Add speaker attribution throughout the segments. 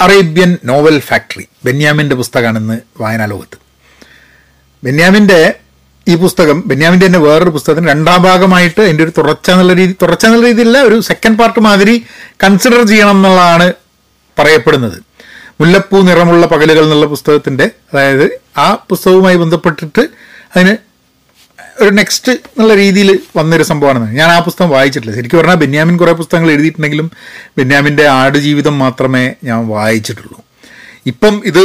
Speaker 1: Arabian Novel Factory ബെന്യാമിന്റെ പുസ്തകമാണെന്ന് വായനാ ലോകത്ത്. ബെന്യാമിന്റെ ഈ പുസ്തകം ബെന്യാമിന്റെ തന്നെ വേറൊരു പുസ്തകത്തിന് രണ്ടാം ഭാഗമായിട്ട് എന്റെ ഒരു തുടർച്ച എന്നുള്ള രീതി തുടർച്ച എന്നുള്ള രീതിയിലല്ല ഒരു സെക്കൻഡ് പാർട്ട് മാതിരി കൺസിഡർ ചെയ്യണം എന്നുള്ളതാണ് പറയപ്പെടുന്നത്. മുല്ലപ്പൂ നിറമുള്ള പകലുകൾ എന്നുള്ള പുസ്തകത്തിന്റെ അതായത് ആ പുസ്തകവുമായി ബന്ധപ്പെട്ടിട്ട് അതിന് ഒരു നെക്സ്റ്റ് എന്നുള്ള രീതിയിൽ വന്നൊരു സംഭവമാണ് ഞാൻ ആ പുസ്തകം വായിച്ചിട്ടില്ല. ശരിക്കും പറഞ്ഞാൽ ബെന്യാമിൻ കുറേ പുസ്തകങ്ങൾ എഴുതിയിട്ടുണ്ടെങ്കിലും ബെന്യാമിന്റെ ആടുജീവിതം മാത്രമേ ഞാൻ വായിച്ചിട്ടുള്ളൂ. ഇപ്പം ഇത്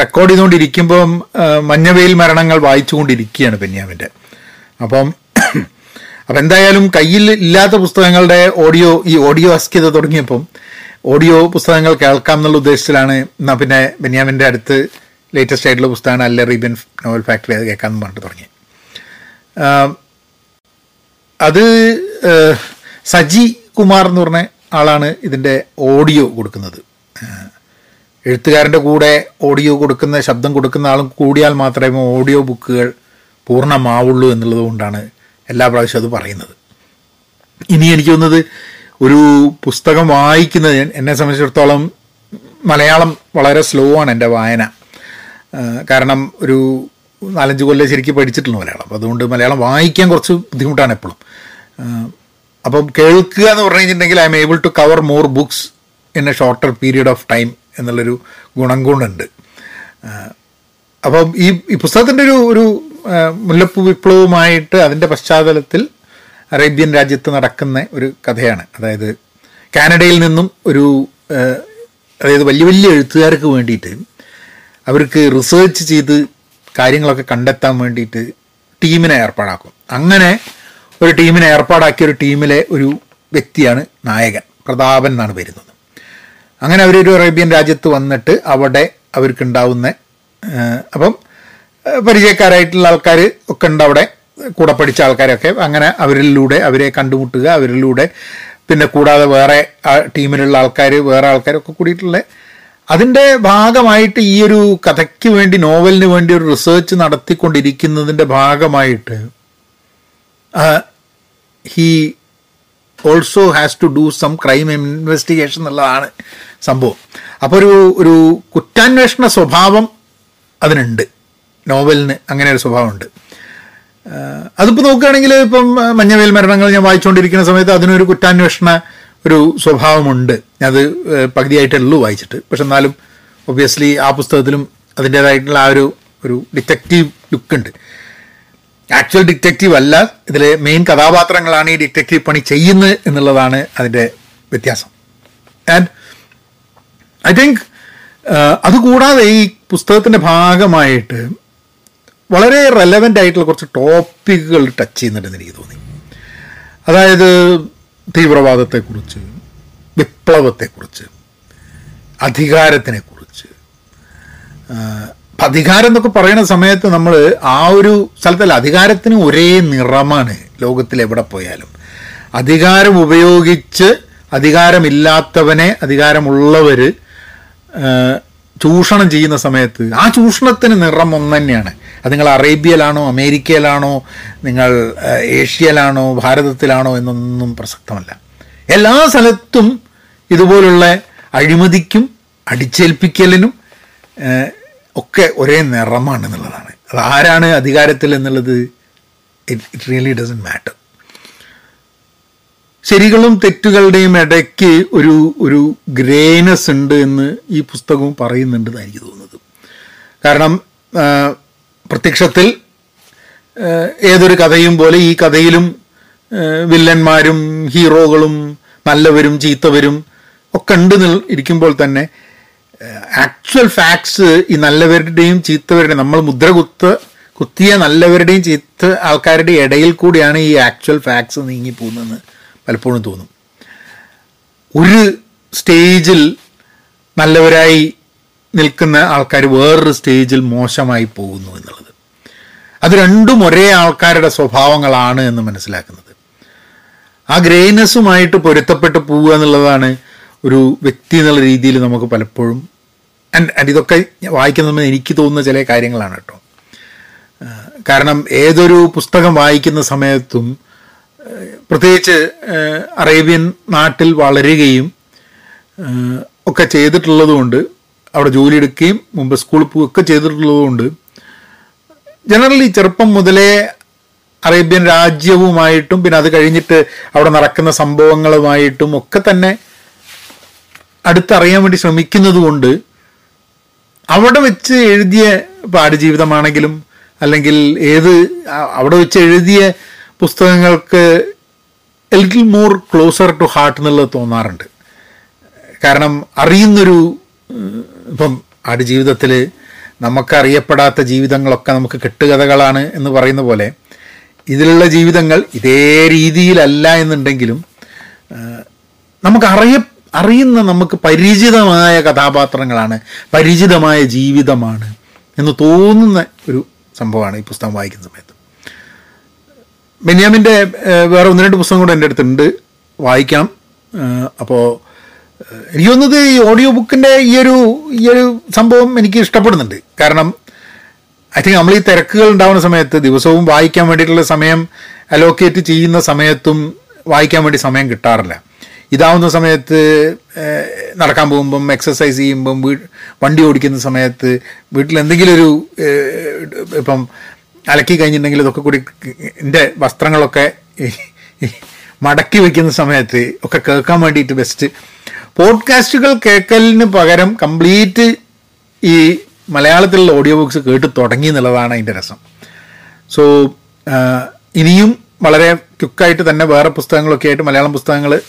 Speaker 1: റെക്കോർഡ് ചെയ്തുകൊണ്ടിരിക്കുമ്പം മഞ്ഞവെയിൽ മരണങ്ങൾ വായിച്ചുകൊണ്ടിരിക്കുകയാണ് ബെന്യാമിന്റെ. അപ്പം അപ്പം എന്തായാലും കയ്യിൽ ഇല്ലാത്ത പുസ്തകങ്ങളുടെ ഓഡിയോ ഈ ഓഡിയോ അസ്കിത തുടങ്ങിയപ്പം ഓഡിയോ പുസ്തകങ്ങൾ കേൾക്കാം എന്നുള്ള ഉദ്ദേശത്തിലാണ് എന്നാൽ പിന്നെ ബെന്യാമിന്റെ അടുത്ത് ലേറ്റസ്റ്റ് ആയിട്ടുള്ള പുസ്തകമാണ് അല്ല റീബൻ നോവൽ ഫാക്ടറി അത് കേൾക്കാമെന്ന് പറഞ്ഞിട്ട് തുടങ്ങി അത് സജി കുമാർ എന്ന് പറഞ്ഞ ആളാണ് ഇതിന്റെ ഓഡിയോ കൊടുക്കുന്നത്. എഴുത്തുകാരന്റെ കൂടെ ഓഡിയോ കൊടുക്കുന്ന ശബ്ദം കൊടുക്കുന്ന ആളും കൂടിയാൽ മാത്രമേ ഓഡിയോ ബുക്കുകൾ പൂർണമാവുള്ളൂ എന്നുള്ളത് കൊണ്ടാണ് എല്ലാ പ്രാവശ്യവും അത് പറയുന്നത്. ഇനി എനിക്ക് തോന്നുന്നത് ഒരു പുസ്തകം വായിക്കുന്നത് എന്നെ സംബന്ധിച്ചിടത്തോളം മലയാളം വളരെ സ്ലോ ആണ് എന്റെ വായന. കാരണം ഒരു നാലഞ്ച് കൊല്ലം ശരിക്കും പഠിച്ചിട്ടുള്ള മലയാളം അപ്പോൾ അതുകൊണ്ട് മലയാളം വായിക്കാൻ കുറച്ച് ബുദ്ധിമുട്ടാണ് എപ്പോഴും. അപ്പം കേൾക്കുക എന്ന് പറഞ്ഞു കഴിഞ്ഞിട്ടുണ്ടെങ്കിൽ I am able to cover more books in a shorter period of time എന്നുള്ളൊരു ഗുണം കൊണ്ടുണ്ട്. അപ്പം ഈ ഈ പുസ്തകത്തിന്റെ ഒരു ഒരു മുല്ലപ്പൂ വിപ്ലവവുമായിട്ട് അതിന്റെ പശ്ചാത്തലത്തിൽ അറേബ്യൻ രാജ്യത്ത് നടക്കുന്ന ഒരു കഥയാണ്. അതായത് കാനഡയിൽ നിന്നും ഒരു അതായത് വലിയ വലിയ എഴുത്തുകാർക്ക് വേണ്ടിയിട്ട് അവർക്ക് റിസർച്ച് ചെയ്ത് കാര്യങ്ങളൊക്കെ കണ്ടെത്താൻ വേണ്ടിയിട്ട് ടീമിനെ ഏർപ്പാടാക്കും. അങ്ങനെ ഒരു ടീമിനെ ഏർപ്പാടാക്കിയ ഒരു ടീമിലെ ഒരു വ്യക്തിയാണ് നായകൻ. പ്രതാപൻ എന്നാണ് വരുന്നത് അങ്ങനെ അവരൊരു അറേബ്യൻ രാജ്യത്ത് വന്നിട്ട് അവിടെ അവർക്കുണ്ടാവുന്ന അപ്പം പരിചയക്കാരായിട്ടുള്ള ആൾക്കാർ ഒക്കെ ഉണ്ട് അവിടെ. കൂടെ പഠിച്ച ആൾക്കാരൊക്കെ. അങ്ങനെ അവരിലൂടെ അവരെ കണ്ടുമുട്ടുക അവരിലൂടെ പിന്നെ കൂടാതെ വേറെ ടീമിലുള്ള ആൾക്കാർ വേറെ ആൾക്കാരൊക്കെ കൂടിയിട്ടുള്ള അതിന്റെ ഭാഗമായിട്ട് ഈ ഒരു കഥയ്ക്ക് വേണ്ടി നോവലിന് വേണ്ടി ഒരു റിസേർച്ച് നടത്തിക്കൊണ്ടിരിക്കുന്നതിന്റെ ഭാഗമായിട്ട് he also has to do some crime investigation എന്നുള്ളതാണ് സംഭവം. അപ്പോൾ ഒരു ഒരു കുറ്റാന്വേഷണ സ്വഭാവം അതിനുണ്ട്. നോവലിന് അങ്ങനെ ഒരു സ്വഭാവമുണ്ട്. അതിപ്പോൾ നോക്കുകയാണെങ്കിൽ ഇപ്പം മഞ്ഞവേൽ മരണങ്ങൾ ഞാൻ വായിച്ചുകൊണ്ടിരിക്കുന്ന സമയത്ത് അതിനൊരു കുറ്റാന്വേഷണ ഒരു സ്വഭാവമുണ്ട്. അത് പകുതിയായിട്ടുള്ളൂ വായിച്ചിട്ട്. പക്ഷെ എന്നാലും ഒബ്വിയസ്ലി ആ പുസ്തകത്തിലും അതിന്റേതായിട്ടുള്ള ആ ഒരു ഒരു ഡിറ്റക്റ്റീവ് ലുക്ക് ഉണ്ട്. ആക്ച്വൽ ഡിറ്റക്റ്റീവ് അല്ല. ഇതിലെ മെയിൻ കഥാപാത്രങ്ങളാണ് ഈ ഡിറ്റക്റ്റീവ് പണി ചെയ്യുന്നത് എന്നുള്ളതാണ് അതിന്റെ വ്യത്യാസം. ആൻഡ് ഐ തിങ്ക് അതുകൂടാതെ ഈ പുസ്തകത്തിന്റെ ഭാഗമായിട്ട് വളരെ റെലവന്റ് ആയിട്ടുള്ള കുറച്ച് ടോപ്പിക്കുകൾ ടച്ച് ചെയ്യുന്നുണ്ടെന്ന് എനിക്ക് തോന്നി. അതായത് തീവ്രവാദത്തെക്കുറിച്ച് വിപ്ലവത്തെക്കുറിച്ച് അധികാരത്തിനെക്കുറിച്ച്. അധികാരം എന്നൊക്കെ പറയുന്ന സമയത്ത് നമ്മൾ ആ ഒരു സ്ഥലത്തല്ല അധികാരത്തിന് ഒരേ നിറമാണ് ലോകത്തിൽ എവിടെ പോയാലും. അധികാരം ഉപയോഗിച്ച് അധികാരമില്ലാത്തവനെ അധികാരമുള്ളവർ ചൂഷണം ചെയ്യുന്ന സമയത്ത് ആ ചൂഷണത്തിന് നിറം ഒന്ന് തന്നെയാണ് അത് നിങ്ങൾ അറേബ്യയിലാണോ അമേരിക്കയിലാണോ നിങ്ങൾ ഏഷ്യയിലാണോ ഭാരതത്തിലാണോ എന്നൊന്നും പ്രസക്തമല്ല. എല്ലാ സ്ഥലത്തും ഇതുപോലുള്ള അഴിമതിക്കും അടിച്ചേൽപ്പിക്കലിനും ഒക്കെ ഒരേ നിറമാണ് എന്നുള്ളതാണ് അത് ആരാണ് അധികാരത്തിൽ എന്നുള്ളത് ഇറ്റ് റിയലി ഡസൻ മാറ്റർ ശരികളും തെറ്റുകളുടെയും ഇടയ്ക്ക് ഒരു ഒരു ഗ്രേനസ് ഉണ്ട് എന്ന് ഈ പുസ്തകവും പറയുന്നുണ്ടെന്ന് എനിക്ക് തോന്നുന്നത്. കാരണം പ്രത്യക്ഷത്തിൽ ഏതൊരു കഥയും പോലെ ഈ കഥയിലും വില്ലന്മാരും ഹീറോകളും നല്ലവരും ചീത്തവരും ഒക്കെ ഉണ്ട് ഇരിക്കുമ്പോൾ തന്നെ ആക്ച്വൽ ഫാക്ട്സ് ഈ നല്ലവരുടെയും ചീത്തവരുടെയും നമ്മൾ മുദ്ര കുത്ത് കുത്തിയ നല്ലവരുടെയും ചീത്ത ആൾക്കാരുടെ ഇടയിൽ കൂടിയാണ് ഈ ആക്ച്വൽ ഫാക്ട്സ് നീങ്ങി പോകുന്നതെന്ന് പലപ്പോഴും തോന്നും. ഒരു സ്റ്റേജിൽ നല്ലവരായി നിൽക്കുന്ന ആൾക്കാർ വേറൊരു സ്റ്റേജിൽ മോശമായി പോകുന്നു എന്നുള്ളത്. അത് രണ്ടും ഒരേ ആൾക്കാരുടെ സ്വഭാവങ്ങളാണ് എന്ന് മനസ്സിലാക്കുന്നത്. ആ ഗ്രേനെസ്സുമായിട്ട് പൊരുത്തപ്പെട്ട് പോവുക എന്നുള്ളതാണ് ഒരു വ്യക്തി എന്നുള്ള രീതിയിൽ നമുക്ക് പലപ്പോഴും ആൻഡ് ആൻഡ് ഇതൊക്കെ വായിക്കുന്ന എനിക്ക് തോന്നുന്ന ചില കാര്യങ്ങളാണ് കേട്ടോ. കാരണം ഏതൊരു പുസ്തകം വായിക്കുന്ന സമയത്തും പ്രത്യേകിച്ച് അറേബ്യൻ നാട്ടിൽ വളരുകയും ഒക്കെ ചെയ്തിട്ടുള്ളതുകൊണ്ട് അവിടെ ജോലി എടുക്കുകയും മുമ്പ് സ്കൂളിൽ പോവുകയൊക്കെ ചെയ്തിട്ടുള്ളത് കൊണ്ട് ജനറലി ചെറുപ്പം മുതലേ അറേബ്യൻ രാജ്യവുമായിട്ടും പിന്നെ അത് കഴിഞ്ഞിട്ട് അവിടെ നടക്കുന്ന സംഭവങ്ങളുമായിട്ടും ഒക്കെ തന്നെ അടുത്തറിയാൻ വേണ്ടി ശ്രമിക്കുന്നതുകൊണ്ട് അവിടെ വെച്ച് എഴുതിയ പാഠജീവിതമാണെങ്കിലും അല്ലെങ്കിൽ ഏത് അവിടെ വെച്ച് എഴുതിയ പുസ്തകങ്ങൾക്ക് little more closer to heart എന്നുള്ളത് തോന്നാറുണ്ട്. കാരണം അറിയുന്നൊരു ഇപ്പം ആടുജീവിതത്തിൽ നമുക്കറിയപ്പെടാത്ത ജീവിതങ്ങളൊക്കെ നമുക്ക് കെട്ടുകഥകളാണ് എന്ന് പറയുന്ന പോലെ ഇതിലുള്ള ജീവിതങ്ങൾ ഇതേ രീതിയിലല്ല എന്നുണ്ടെങ്കിലും നമുക്കറിയ നമുക്ക് അറിയ അറിയുന്ന നമുക്ക് പരിചിതമായ കഥാപാത്രങ്ങളാണ് പരിചിതമായ ജീവിതമാണ് എന്ന് തോന്നുന്ന ഒരു സംഭവമാണ് ഈ പുസ്തകം വായിക്കുന്ന സമയത്ത്. ബെന്യാമിന്റെ വേറെ ഒന്ന് രണ്ട് പുസ്തകം കൂടെ എന്റെ അടുത്തുണ്ട്. വായിക്കാം. അപ്പോൾ എനിക്ക് തോന്നുന്നത് ഈ ഓഡിയോ ബുക്കിന്റെ ഈ ഒരു ഈ ഒരു സംഭവം എനിക്ക് ഇഷ്ടപ്പെടുന്നുണ്ട്. കാരണം ഐ തിങ്ക് നമ്മൾ ഈ തിരക്കുകൾ ഉണ്ടാവുന്ന സമയത്ത് ദിവസവും വായിക്കാൻ വേണ്ടിയിട്ടുള്ള സമയം അലോക്കേറ്റ് ചെയ്യുന്ന സമയത്തും വായിക്കാൻ വേണ്ടി സമയം കിട്ടാറില്ല. ഇതാവുന്ന സമയത്ത് നടക്കാൻ പോകുമ്പം എക്സസൈസ് ചെയ്യുമ്പം വീ വണ്ടി ഓടിക്കുന്ന സമയത്ത് വീട്ടിൽ എന്തെങ്കിലും ഒരു ഇപ്പം അലക്കി കഴിഞ്ഞിട്ടുണ്ടെങ്കിൽ ഇതൊക്കെ കൂടി എന്റെ വസ്ത്രങ്ങളൊക്കെ മടക്കി വയ്ക്കുന്ന സമയത്ത് ഒക്കെ കേൾക്കാൻ വേണ്ടിയിട്ട് ബെസ്റ്റ് പോഡ്കാസ്റ്റുകൾ കേൾക്കലിന് പകരം കംപ്ലീറ്റ് ഈ മലയാളത്തിലുള്ള ഓഡിയോ ബുക്സ് കേട്ട് തുടങ്ങി എന്നുള്ളതാണ് അതിന്റെ രസം. സോ ഇനിയും വളരെ ക്യുക്കായിട്ട് തന്നെ വേറെ പുസ്തകങ്ങളൊക്കെ ആയിട്ട് മലയാളം പുസ്തകങ്ങൾ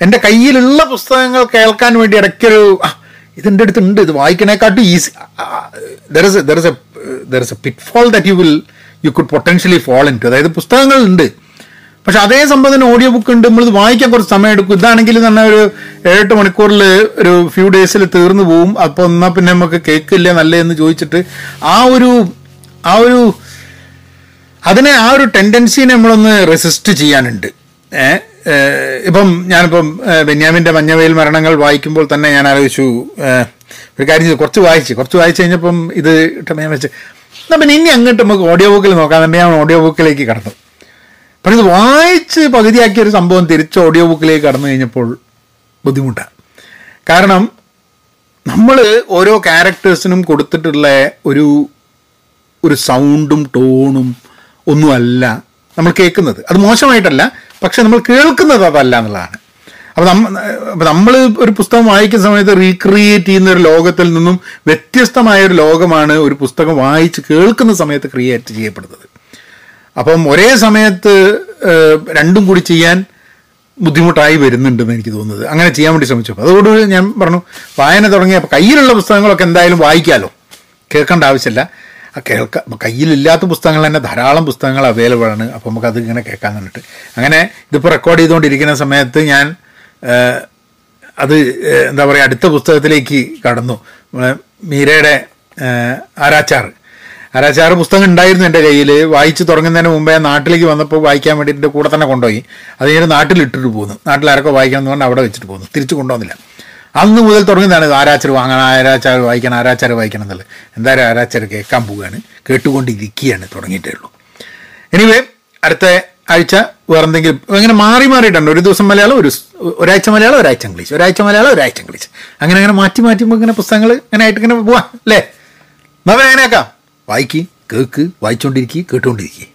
Speaker 1: എന്റെ കയ്യിലുള്ള പുസ്തകങ്ങൾ കേൾക്കാൻ വേണ്ടി ഇടയ്ക്കൊരു ഇതിന്റെ അടുത്തുണ്ട് ഇത് വായിക്കണേക്കാട്ടും easy there is there is a there is a pitfall that you will you could potentially fall into അതായത് പുസ്തകങ്ങളുണ്ട്. പക്ഷെ അതേ സംഭവം ഓഡിയോ ബുക്ക് ഉണ്ട്. നമ്മളിത് വായിക്കാൻ കുറച്ച് സമയം എടുക്കും. ഇതാണെങ്കിൽ തന്നെ ഒരു ഏഴെട്ട് മണിക്കൂറിൽ ഒരു ഫ്യൂ ഡേയ്സിൽ തീർന്നു പോവും. അപ്പോൾ എന്നാൽ പിന്നെ നമുക്ക് കേൾക്കില്ല നല്ലതെന്ന് ചോദിച്ചിട്ട് ആ ഒരു ആ ഒരു അതിനെ ആ ഒരു ടെൻഡൻസിനെ നമ്മളൊന്ന് റെസിസ്റ്റ് ചെയ്യാനുണ്ട്. ഇപ്പം ഞാനിപ്പം ബെന്യാമിന്റെ മഞ്ഞവയിൽ മരണങ്ങൾ വായിക്കുമ്പോൾ തന്നെ ഞാൻ ആലോചിച്ചു ഒരു കാര്യം ചെയ്തു. കുറച്ച് വായിച്ച് കുറച്ച് വായിച്ചു കഴിഞ്ഞപ്പം ഇത് ഞാൻ വെച്ച് എന്നാൽ പിന്നെ ഇനി അങ്ങോട്ട് നമുക്ക് ഓഡിയോ ബുക്കിൽ നോക്കാൻ തന്നെ ഞാൻ ഓഡിയോ ബുക്കിലേക്ക് കടന്നു. പക്ഷെ ഇത് വായിച്ച് പകുതിയാക്കിയ ഒരു സംഭവം തിരിച്ച് ഓഡിയോ ബുക്കിലേക്ക് കടന്നു കഴിഞ്ഞപ്പോൾ ബുദ്ധിമുട്ടാണ് കാരണം നമ്മൾ ഓരോ ക്യാരക്ടേഴ്സിനും കൊടുത്തിട്ടുള്ള ഒരു ഒരു സൗണ്ടും ടോണും ഒന്നുമല്ല നമ്മൾ കേൾക്കുന്നത്. അത് മോശമായിട്ടല്ല പക്ഷെ നമ്മൾ കേൾക്കുന്നത് അതല്ല എന്നുള്ളതാണ്. അപ്പോൾ നമ്മ അപ്പോൾ നമ്മൾ ഒരു പുസ്തകം വായിക്കുന്ന സമയത്ത് റീക്രിയേറ്റ് ചെയ്യുന്ന ഒരു ലോകത്തിൽ നിന്നും വ്യത്യസ്തമായ ഒരു ലോകമാണ് ഒരു പുസ്തകം വായിച്ച് കേൾക്കുന്ന സമയത്ത് ക്രിയേറ്റ് ചെയ്യപ്പെടുന്നത്. അപ്പം ഒരേ സമയത്ത് രണ്ടും കൂടി ചെയ്യാൻ ബുദ്ധിമുട്ടായി വരുന്നുണ്ടെന്ന് എനിക്ക് തോന്നുന്നത്. അങ്ങനെ ചെയ്യാൻ വേണ്ടി ശ്രമിച്ചു അതുകൊണ്ട് ഞാൻ പറഞ്ഞു വായന തുടങ്ങിയപ്പോൾ കയ്യിലുള്ള പുസ്തകങ്ങളൊക്കെ എന്തായാലും വായിക്കാമല്ലോ കേൾക്കേണ്ട ആവശ്യമില്ല. കേൾക്ക കയ്യിലില്ലാത്ത പുസ്തകങ്ങൾ തന്നെ ധാരാളം പുസ്തകങ്ങൾ അവൈലബിൾ ആണ്. അപ്പോൾ നമുക്ക് അത് ഇങ്ങനെ കേൾക്കാൻ കണ്ടിട്ട് അങ്ങനെ ഇതിപ്പോൾ റെക്കോർഡ് ചെയ്തുകൊണ്ടിരിക്കുന്ന സമയത്ത് ഞാൻ അത് എന്താ പറയുക അടുത്ത പുസ്തകത്തിലേക്ക് കടന്നു. മീരയുടെ ആരാച്ചാർ. ആരാച്ചാറ് പുസ്തകം ഉണ്ടായിരുന്നു എന്റെ കയ്യിൽ വായിച്ച് തുടങ്ങുന്നതിന് മുമ്പേ നാട്ടിലേക്ക് വന്നപ്പോൾ വായിക്കാൻ വേണ്ടിയിട്ട് കൂടെ തന്നെ കൊണ്ടുപോയി. അത് ഞാൻ നാട്ടിൽ ഇട്ടിട്ട് പോന്നു. നാട്ടിൽ ആരൊക്കെ വായിക്കണം എന്ന് പറഞ്ഞാൽ അവിടെ വെച്ചിട്ട് പോകുന്നു തിരിച്ചു കൊണ്ടുവന്നില്ല. അന്ന് മുതൽ തുടങ്ങുന്നതാണ് ആരാച്ചർ വാങ്ങണം ആരാച്ചാർ വായിക്കണം ആരാച്ചാർ വായിക്കണം എന്നുള്ളത്. എന്തായാലും ആരാച്ചാർ കേൾക്കാൻ പോവുകയാണ്. കേട്ടുകൊണ്ടിരിക്കുകയാണ് തുടങ്ങിയിട്ടേ ഉള്ളൂ. എനിവേ അടുത്ത ആഴ്ച വേറെന്തെങ്കിലും അങ്ങനെ മാറി മാറിയിട്ടുണ്ട്. ഒരു ദിവസം മലയാളം ഒരു ഒരാഴ്ച മലയാളം ഒരാഴ്ച ഇംഗ്ലീഷ്. ഒരാഴ്ച മലയാളം ഒരാഴ്ച ഇംഗ്ലീഷ്. അങ്ങനെ അങ്ങനെ മാറ്റി മാറ്റുമ്പോൾ ഇങ്ങനെ പുസ്തകങ്ങൾ ഇങ്ങനെ ആയിട്ട് ഇങ്ങനെ പോവാം. അല്ലേ? എന്നാൽ അങ്ങനെയാക്കാം. വായിക്ക് കേൾക്ക് വായിച്ചുകൊണ്ടിരിക്കുക കേട്ടുകൊണ്ടിരിക്കുക